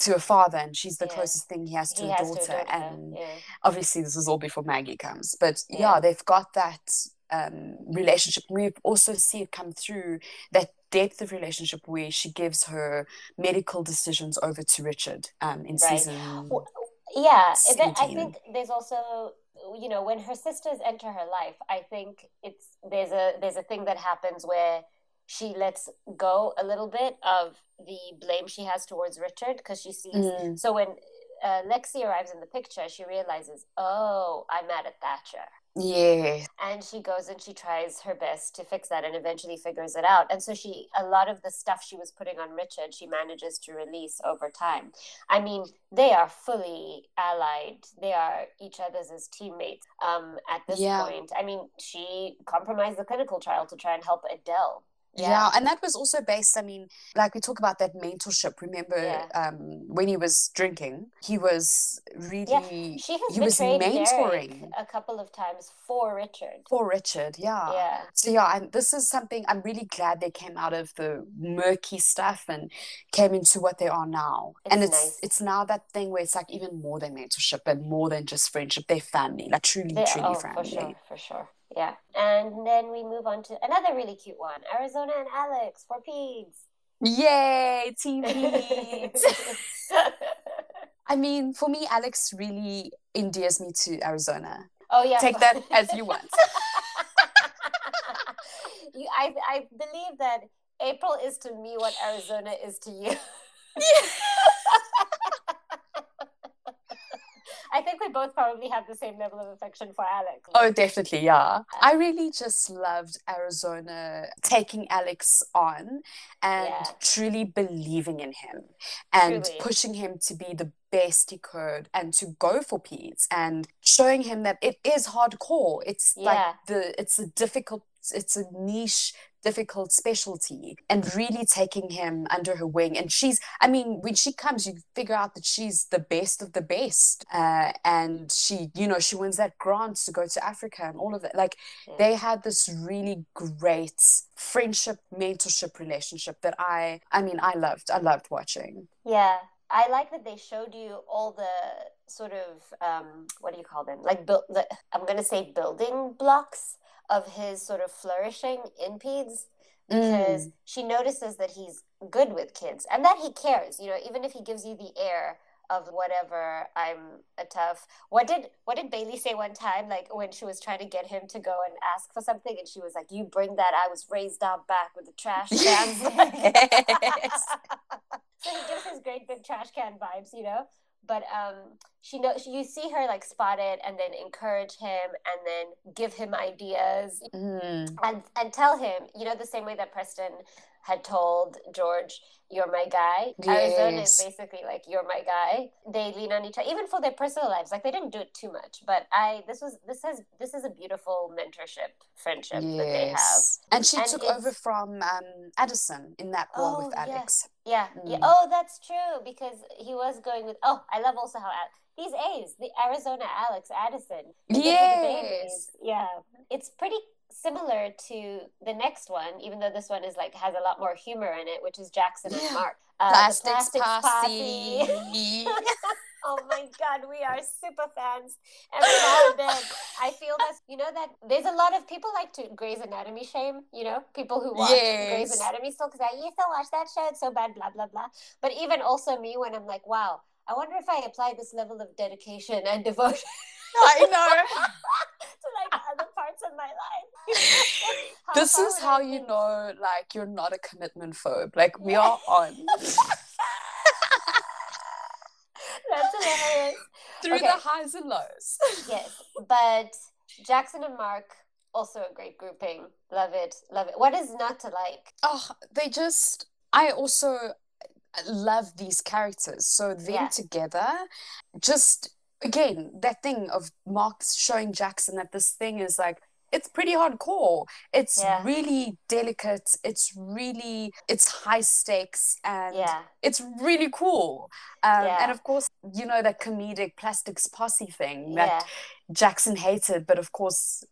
to a father, and she's the Yeah. closest thing he has to He a has daughter. to a daughter. And yeah. obviously, this is all before Maggie comes. But yeah, Yeah. they've got that um, relationship. We also see it come through that depth of relationship where she gives her medical decisions over to Richard um, in Right. season. Well, Yeah, and then I think there's also you know when her sisters enter her life, I think it's there's a there's a thing that happens where she lets go a little bit of the blame she has towards Richard because she sees Mm, so when uh, Lexie arrives in the picture, she realizes, oh, I'm mad at Thatcher. Yeah. And she goes and she tries her best to fix that and eventually figures it out. And so she, a lot of the stuff she was putting on Richard, she manages to release over time. I mean, they are fully allied. They are each other's as teammates um, at this Yeah. point. I mean, she compromised the clinical trial to try and help Adele. Yeah. and that was also based. I mean, like we talk about that mentorship. Remember, Yeah. um, when he was drinking, he was really She has he was betrayed Derek mentoring a couple of times for Richard. for Richard. Yeah. Yeah. So yeah, and this is something I'm really glad they came out of the murky stuff and came into what they are now. and It's it's nice. it's now that thing where it's like even more than mentorship and more than just friendship. They're family, like truly, They- truly oh, family. for sure, for sure. Yeah. And then we move on to another really cute one Arizona and Alex for peds. Yay, TV. I mean, for me, Alex really endears me to Arizona. oh, yeah. Take that as you want. you, I, I believe that April is to me what Arizona is to you. I think we both probably have the same level of affection for Alex. Oh, definitely, yeah. I really just loved Arizona taking Alex on and Yeah. truly believing in him and Truly. pushing him to be the best he could and to go for peds and showing him that it is hardcore. It's Yeah. like the it's a difficult it's a niche difficult specialty and really taking him under her wing and she's i mean when she comes you figure out that she's the best of the best uh, and she you know she wins that grant to go to africa and all of that like Yeah. they had this really great friendship mentorship relationship that i i mean i loved i loved watching Yeah, I like that they showed you all the sort of um, what do you call them? Like build. The, I'm gonna say building blocks of his sort of flourishing in peds because Mm. she notices that he's good with kids and that he cares. You know, even if he gives you the air of whatever I'm a tough. What did what did Bailey say one time? Like when she was trying to get him to go and ask for something, and she was like, "You bring that. I was raised out back with the trash cans." Yes. so he gives his great big trash can vibes, you know. But um, she knows you see her like spot it and then encourage him and then give him ideas Mm. and and tell him, you know, the same way that Preston had told George, "You're my guy." Arizona is basically like, "You're my guy." They lean on each other, even for their personal lives. Like they didn't do it too much, but I this was this has this is a beautiful mentorship friendship that they have. And she And took over from um, Addison in that one Oh, with yeah. Alex. Yeah. yeah. Mm. Oh, that's true because he was going with. Oh, I love also how Al- these A's, the Arizona Alex Addison. Yes. Yeah. It's pretty similar to the next one, even though this one is like has a lot more humor in it, which is Jackson and Mark. Uh, Plastics, Plastics Posse. oh my god, we are super fans. Every now and then, I feel that you know that there's a lot of people like to Grey's Anatomy shame. You know, people who watch Grey's Anatomy still because I used to watch that show. It's so bad, blah blah blah. But even also me when I'm like, wow, I wonder if I apply this level of dedication and devotion I know. to like other parts of my life. This is how you know, like, you're not a commitment phobe. Like, we Yeah. are on That's hilarious. through Okay. the highs and lows. Yes, but Jackson and Mark also a great grouping. Love it, love it. What is not to like? Oh, they just, I also love these characters. So, them Yeah. together, just again, that thing of Mark showing Jackson that this thing is like, it's pretty hardcore. It's Yeah. really delicate. It's really, it's high stakes and Yeah, it's really cool. Um, Yeah. And of course, you know, that comedic plastics posse thing that Jackson hated, but of course,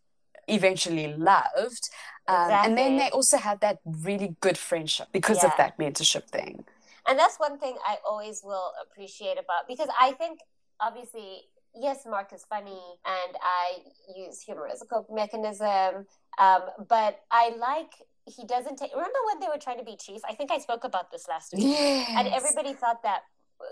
eventually loved. Um, And then they also had that really good friendship because of that mentorship thing. and that's one thing I always will appreciate about because I think obviously yes, Mark is funny and I use humor as a coping mechanism, um, but I like he doesn't take. Remember when they were trying to be chief? I think I spoke about this last week. Yes. and everybody thought that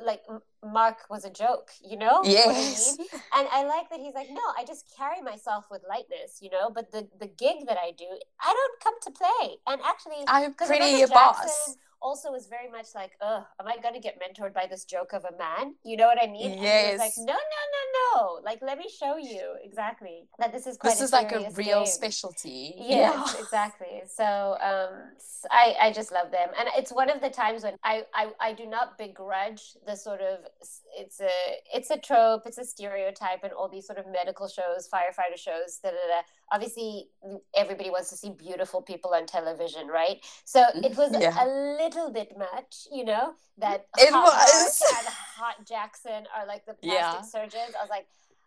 like Mark was a joke, you know? Yes. I mean? And I like that he's like, no, I just carry myself with lightness, you know. But the the gig that I do, I don't come to play. And actually, I'm pretty a boss also was very much like, oh, am I going to get mentored by this joke of a man? You know what I mean? Yes. And he was like, no, no, no, no. Like, let me show you exactly that this is quite This is like a real game. specialty. Yes, Yeah. exactly. So um, I I just love them. And it's one of the times when I, I, I do not begrudge the sort of, it's a, it's a trope, it's a stereotype in all these sort of medical shows, firefighter shows, da, da, da. Obviously, everybody wants to see beautiful people on television, right? So mm-hmm. it was Yeah. a little bit much, you know, that It Hot was. And Hot Jackson are like the plastic Yeah. surgeons. I was like,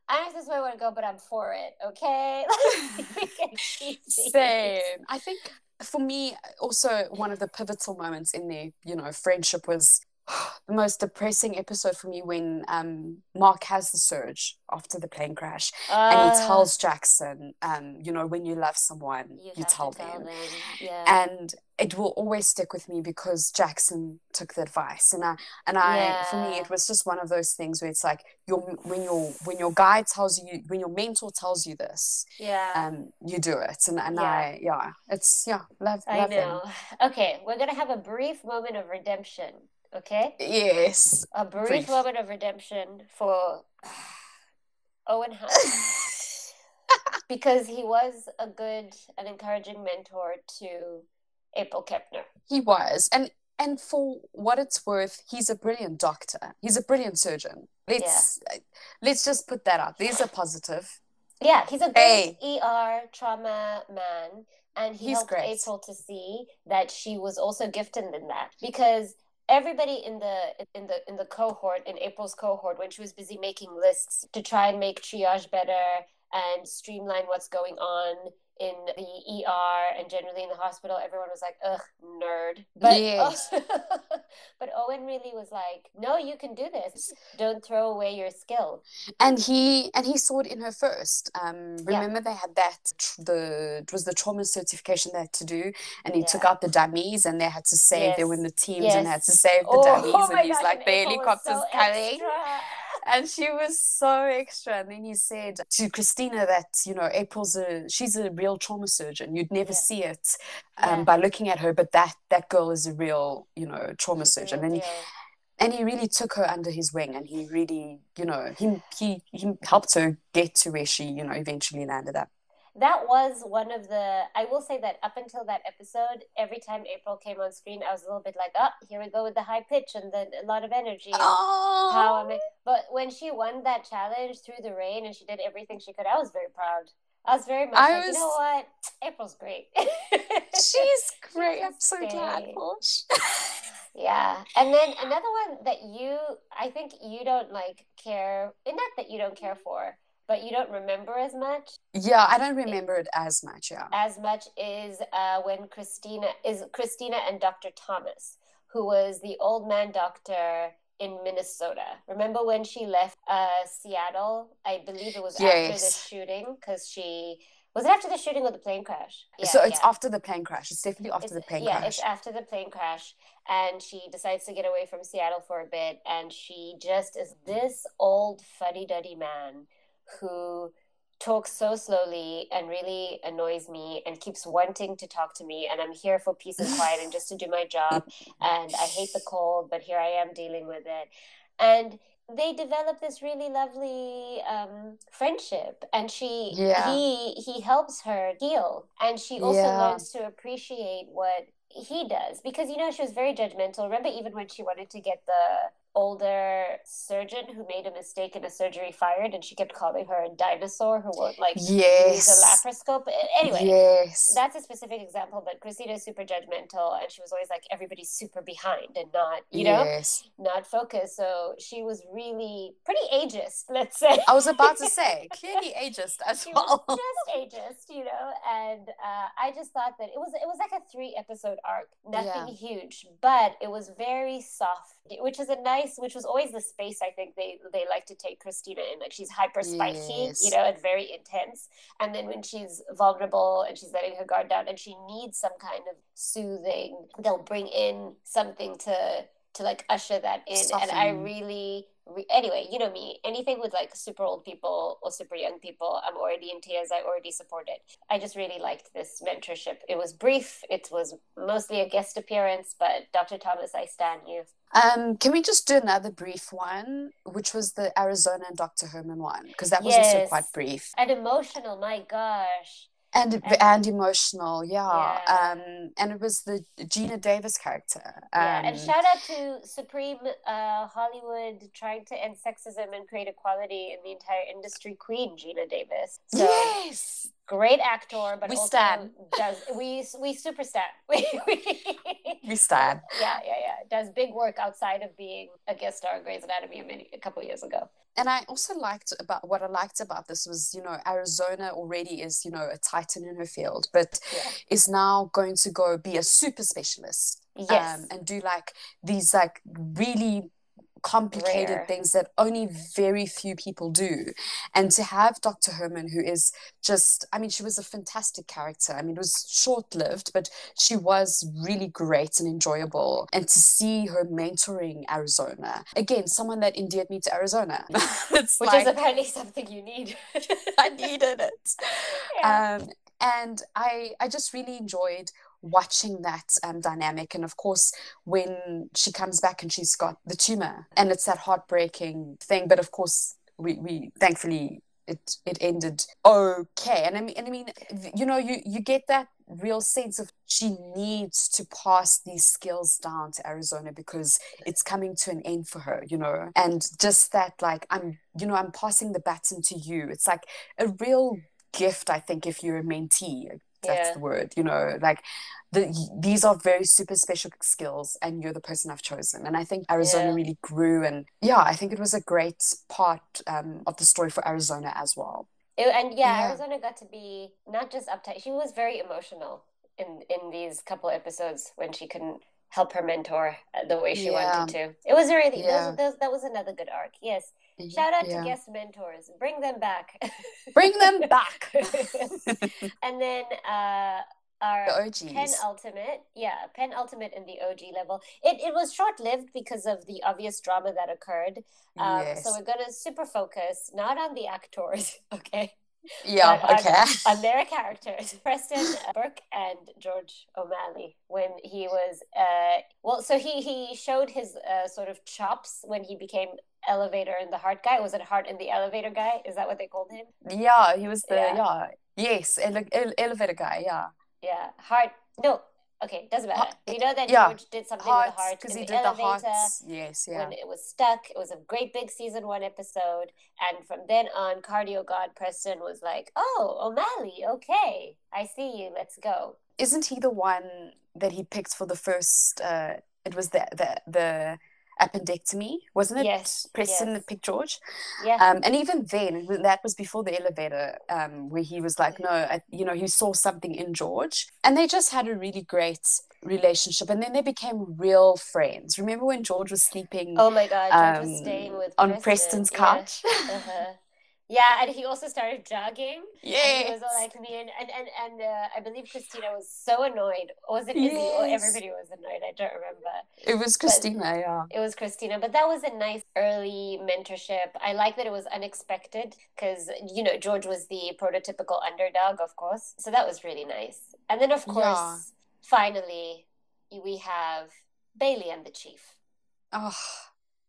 I don't know if this is where I want to go, but I'm for it. Okay. Same. I think for me, also one of the pivotal moments in their, you know, friendship was the most depressing episode for me when um, Mark has the surge after the plane crash, and he Uh, tells Jackson, um, you know, when you love someone, you, have to tell them. Yeah. and it will always stick with me because Jackson took the advice and I and I for me it was just one of those things where it's like your when your when your guide tells you when your mentor tells you this yeah. um you do it and, and Yeah. I yeah it's yeah love I love know. Okay, we're gonna have a brief moment of redemption. Okay, yes. A brief, Brief. moment of redemption for Owen Hunt because he was a good and encouraging mentor to April Kepner. he was. And and for what it's worth he's a brilliant doctor. He's a brilliant surgeon. Let's let's just put that out. There's a positive. Yeah, he's a Hey. ER trauma man, and he He's helped great. April to see that she was also gifted in that. Because everybody in the in the in the cohort in April's cohort when she was busy making lists to try and make triage better and streamline what's going on in the ER and generally in the hospital, everyone was like, "Ugh, nerd." But Yes. but Owen really was like, "No, you can do this. Don't throw away your skill." and he and he saw it in her first um Yeah. remember they had that the it was the trauma certification they had to do and he took out the dummies and they had to save they were in the teams and they had to save the Oh, dummies oh and he's gosh, like and the helicopter's so coming. And she was so extra and then he said to cristina that you know april's a she's a real trauma surgeon you'd never Yeah. see it um, Yeah. by looking at her but that that girl is a real you know trauma She's surgeon and deal. and he really took her under his wing and he really you know he he, he helped her get to where she you know eventually landed up that was one of the i will say that up until that episode every time april came on screen i was a little bit like oh here we go with the high pitch and the, a lot of energy oh how am I? but when she won that challenge through the rain and she did everything she could i was very proud i was very much I like you know what april's great she's great i'm so glad great. Yeah. And then another one that you, I think you don't like care, and not that you don't care mm-hmm. for, but you don't remember as much, yeah i don't remember it as much yeah as much is uh, when Cristina is Cristina and Dr. Thomas, who was the old man doctor in Minnesota. Remember when she left uh, Seattle? I believe it was after the shooting because she was it after the shooting or the plane crash? Yeah, so it's yeah. after the plane crash it's definitely after the plane yeah, crash Yeah, it's after the plane crash, and she decides to get away from Seattle for a bit, and she just is this old fuddy duddy man who talks so slowly and really annoys me and keeps wanting to talk to me and I'm here for peace and quiet and just to do my job and I hate the cold but here I am dealing with it and they develop this really lovely um, friendship and she Yeah. he he helps her heal and she also Yeah. learns to appreciate what he does because you know she was very judgmental remember even when she wanted to get the older surgeon who made a mistake in a surgery fired and she kept calling her a dinosaur who won't like use a laparoscope. Anyway yes. that's a specific example but cristina is super judgmental and she was always like everybody's super behind and not you know yes. not focused. So she was really pretty ageist let's say. I was about to say clearly ageist as she well. just ageist you know and uh, i just thought that it was it was like a three episode arc nothing huge but it was very soft which is a nice which was always the space i think they they like to take cristina in like she's hyper spiky Yes. you know and very intense and then when she's vulnerable and she's letting her guard down and she needs some kind of soothing they'll bring in something to to like usher that in and i Soften. Anyway, you know me. Anything with like super old people or super young people, I'm already in tears. I already support it. I just really liked this mentorship. It was brief. It was mostly a guest appearance, but Dr. Thomas, I stand you. Um, can we just do another brief one, which was the Arizona and Dr. Herman one? Because that was yes. also quite brief. And emotional, my gosh and and, and emotional yeah. yeah. um and it was the geena Davis character um, yeah and um, shout out to supreme uh hollywood trying to end sexism and create equality in the entire industry queen geena Davis so, yes great actor, but we also stand. does we we super stand. we, we stand. Yeah, yeah, yeah. Does big work outside of being a guest star in Grey's Anatomy many, a couple years ago. And I also liked about what I liked about this was, you know, Arizona already is, you know, a titan in her field, but yeah. is now going to go be a super specialist. Yes. Um, and do like these like really complicated Rare. things that only very few people do. And to have Dr. Herman, who is just, I mean, she was a fantastic character. I mean, it was short lived, but she was really great and enjoyable. And to see her mentoring Arizona, again, someone that endeared me to Arizona. Which like, is apparently something you need. I needed it. Yeah. Um, and I, I just really enjoyed watching that um, dynamic. And of course, when she comes back and she's got the tumor, and it's that heartbreaking thing. But of course, we, we thankfully it it ended okay. And I mean, and I mean, you know, you you get that real sense of she needs to pass these skills down to Arizona because it's coming to an end for her, you know. And just that, like, I'm, you know, I'm passing the baton to you. It's like a real gift, I think, if you're a mentee that's yeah. the word you know like the, these are very super special skills and you're the person i've chosen and i think arizona yeah. really grew and yeah i think it was a great part um, of the story for arizona as well it, and yeah, yeah, arizona got to be not just uptight she was very emotional in in these couple episodes when she couldn't help her mentor uh, the way she wanted to it was really that, was, that was another good arc yes. Shout out yeah. to guest mentors. Bring them back. Bring them back. and then uh, our the penultimate, yeah, penultimate in the OG level. It it was short lived because of the obvious drama that occurred. Um, yes. So we're gonna super focus not on the actors, okay? Yeah, okay. On, on, their characters, Preston Burke and George O'Malley, when he was uh, well, so he he showed his uh, sort of chops when he became elevator and the heart guy. Was it heart in the elevator guy? Is that what they called him? Yeah, he was the yeah. yeah. Yes, ele- ele- elevator guy. Yeah. Yeah, heart. No, okay, doesn't matter. You know that yeah. George did something hearts, with the heart because he the did elevator the hearts. Yes, yeah. When it was stuck, it was a great big season one episode, and from then on, Cardio God Preston was like, "Oh, O'Malley, okay, I see you. Let's go." Isn't he the one that he picked for the first? Uh, it was the the the appendectomy, wasn't it? Yes. Preston yes. picked George. Yeah. Um, and even then, that was before the elevator, um, where he was like, no, I, you know, he saw something in George. And they just had a really great relationship. And then they became real friends. Remember when George was sleeping? Oh my God, George um, was staying with on Preston's couch? Yeah. Uh-huh. Yeah, and he also started jogging. Yeah, he was like me, and and and, and uh, I believe Cristina was so annoyed. Or was it Izzy? Yes. Or everybody was annoyed. I don't remember. It was Cristina, but yeah. It was Cristina, but that was a nice early mentorship. I like that it was unexpected because you know George was the prototypical underdog, of course. So that was really nice. And then of course, yeah. finally, we have Bailey and the Chief. Oh.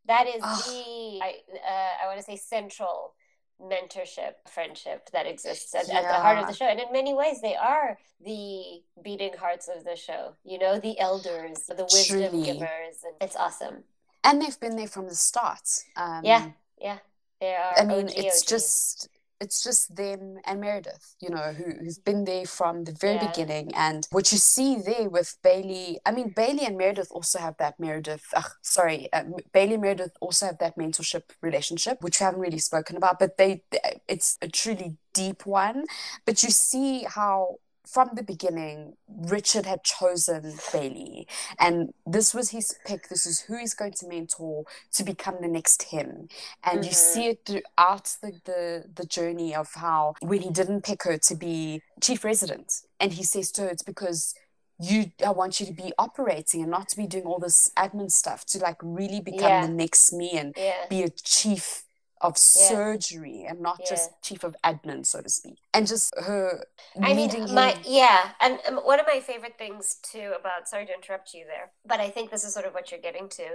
That is oh. the I uh, I want to say central mentorship friendship that exists at, yeah. at, the heart of the show and in many ways they are the beating hearts of the show you know the elders the wisdom Truly. givers and it's awesome and they've been there from the start um, yeah yeah they are i mean OG, it's OG. just it's just them and Meredith, you know, who, who's been there from the very yeah. beginning. And what you see there with Bailey, I mean, Bailey and Meredith also have that Meredith, ugh, sorry, uh, Bailey and Meredith also have that mentorship relationship, which we haven't really spoken about, but they, it's a truly deep one. But you see how from the beginning, Richard had chosen Bailey, and this was his pick. This is who he's going to mentor to become the next him. And mm-hmm. you see it throughout the, the the journey of how when he didn't pick her to be chief resident, and he says to her, "It's because." you I want you to be operating and not to be doing all this admin stuff to like really become Yeah. the next me and Yeah. be a chief of Yeah. surgery and not just chief of admin, so to speak. And just her I mean, my him. yeah, and um, one of my favorite things too about sorry to interrupt you there, but I think this is sort of what you're getting to,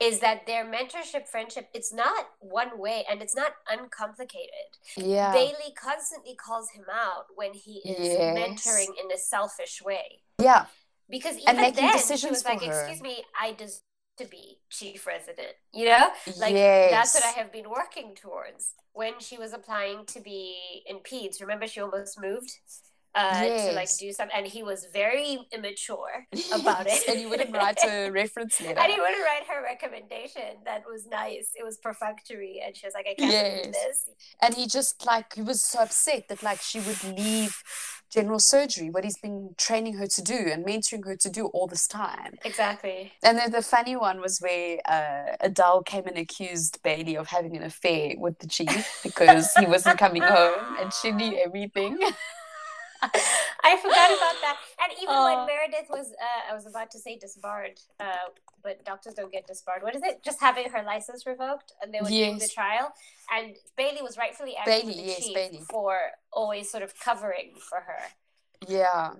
is that their mentorship friendship. It's not one way, and it's not uncomplicated. Yeah. Bailey constantly calls him out when he is Yes. mentoring in a selfish way, yeah. because even making then she decisions was for like, her. "Excuse me, I deserve to be chief resident." You know, like yes. that's what I have been working towards. When she was applying to be in PEDS, remember she almost moved uh, to like do something, and he was very immature about Yes, it. and you wouldn't write a reference letter. and he wouldn't write her recommendation. That was nice. It was perfunctory. and she was like, "I can't do this." and he just like he was so upset that like she would leave general surgery what he's been training her to do and mentoring her to do all this time Exactly. and then the funny one was where uh, adele came and accused bailey of having an affair with the chief because he wasn't coming home and she knew everything I forgot about that. And even Oh. when Meredith was, uh, I was about to say disbarred, uh, but doctors don't get disbarred. What is it? Just having her license revoked, and they were doing the trial. And Bailey was rightfully angry Bailey, the yes, chief Bailey. for always sort of covering for her. Yeah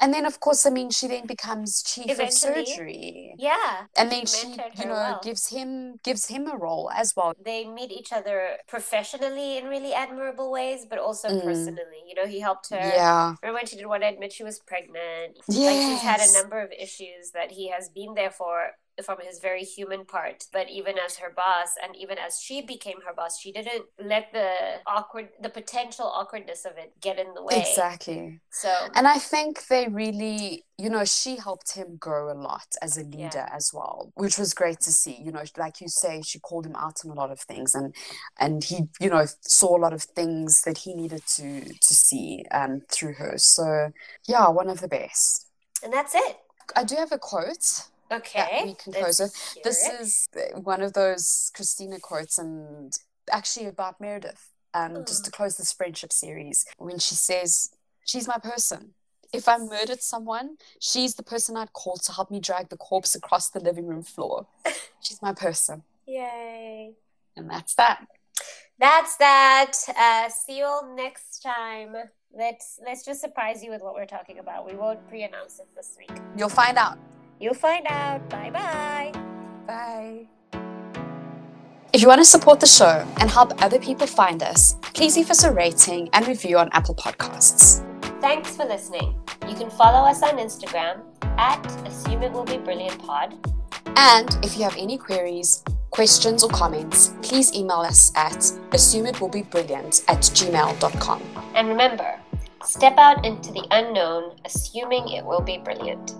and then of course i mean she then becomes chief Eventually. of surgery Yeah. and then she you know well. gives him gives him a role as well They meet each other professionally in really admirable ways, but also Mm. personally. You know, he helped her. yeah Remember when she didn't want to admit she was pregnant? Like she's had a number of issues that he has been there for from his very human part. But even as her boss, and even as she became her boss, she didn't let the awkward, the potential awkwardness of it get in the way. exactly So And I think they really, you know, she helped him grow a lot as a Yeah. leader as well, which was great to see. You know, like you say, she called him out on a lot of things, and and he, you know, saw a lot of things that he needed to to see um, through her. So yeah, one of the best. and that's it. I do have a quote. Okay. we can close with. This it. is one of those Cristina quotes, and actually about Meredith. Um, just to close this friendship series, when she says, "She's my person. If I murdered someone, she's the person I'd call to help me drag the corpse across the living room floor. She's my person." Yay. And that's that. That's that. Uh, see you all next time. Let's let's just surprise you with what we're talking about. We won't pre-announce it this week. You'll find out. You'll find out. Bye bye. Bye. If you want to support the show and help other people find us, please leave us a rating and review on Apple Podcasts. Thanks for listening. You can follow us on Instagram at Assume It Will Be Brilliant Pod. And if you have any queries, questions, or comments, please email us at assumeitwillbebrilliant at gmail.com. And remember, step out into the unknown, assuming it will be brilliant.